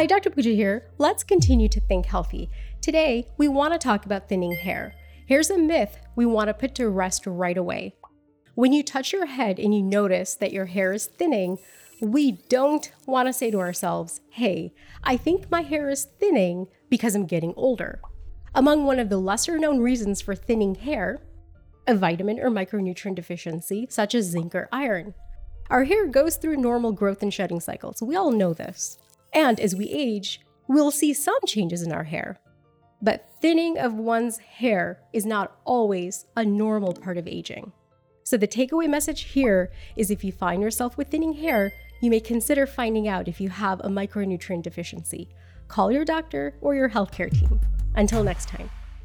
Hi, Dr. Puja here. Let's continue to think healthy. Today, we want to talk about thinning hair. Here's a myth we want to put to rest right away. When you touch your head and you notice that your hair is thinning, we don't want to say to ourselves, hey, I think my hair is thinning because I'm getting older. Among one of the lesser known reasons for thinning hair, a vitamin or micronutrient deficiency, such as zinc or iron. Our hair goes through normal growth and shedding cycles. We all know this. And as we age, we'll see some changes in our hair. But thinning of one's hair is not always a normal part of aging. So, the takeaway message here is if you find yourself with thinning hair, you may consider finding out if you have a micronutrient deficiency. Call your doctor or your healthcare team. Until next time.